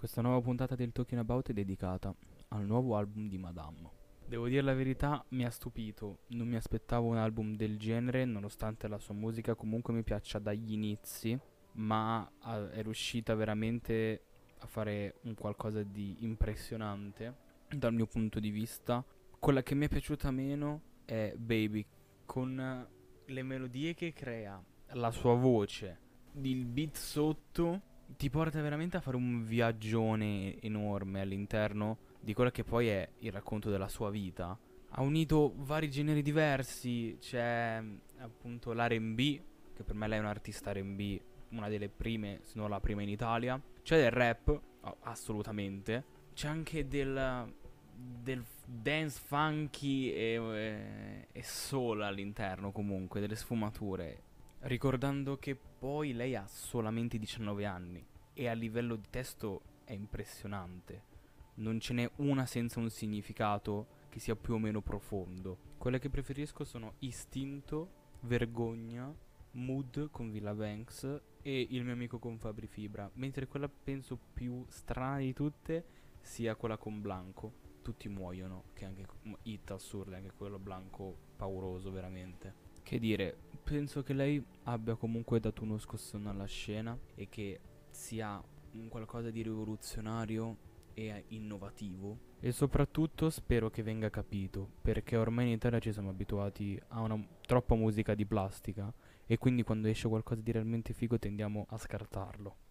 Questa nuova puntata del Talking About è dedicata al nuovo album di Madame. Devo dire la verità, mi ha stupito. Non mi aspettavo un album del genere, nonostante la sua musica comunque mi piaccia dagli inizi, ma è riuscita veramente a fare un qualcosa di impressionante dal mio punto di vista. Quella che mi è piaciuta meno è Baby, con le melodie che crea, la sua voce, il beat sotto ti porta veramente a fare un viaggione enorme all'interno di quello che poi è il racconto della sua vita. Ha unito vari generi diversi, c'è appunto l'RB, che per me lei è un'artista RB, una delle prime, se non la prima in Italia. C'è del rap, assolutamente. C'è anche del, del dance funky e, e, e soul all'interno comunque, delle sfumature. Ricordando che poi lei ha solamente 19 anni e a livello di testo è impressionante. Non ce n'è una senza un significato che sia più o meno profondo. Quelle che preferisco sono Istinto, Vergogna, Mood con Villa Banks e Il mio amico con Fabri Fibra, mentre quella penso più strana di tutte sia quella con Blanco. Tutti muoiono, che è anche hit assurda, anche quello Blanco pauroso veramente. Che dire, penso che lei abbia comunque dato uno scossone alla scena e che sia un qualcosa di rivoluzionario e innovativo e soprattutto spero che venga capito perché ormai in Italia ci siamo abituati a una troppa musica di plastica e quindi quando esce qualcosa di realmente figo tendiamo a scartarlo.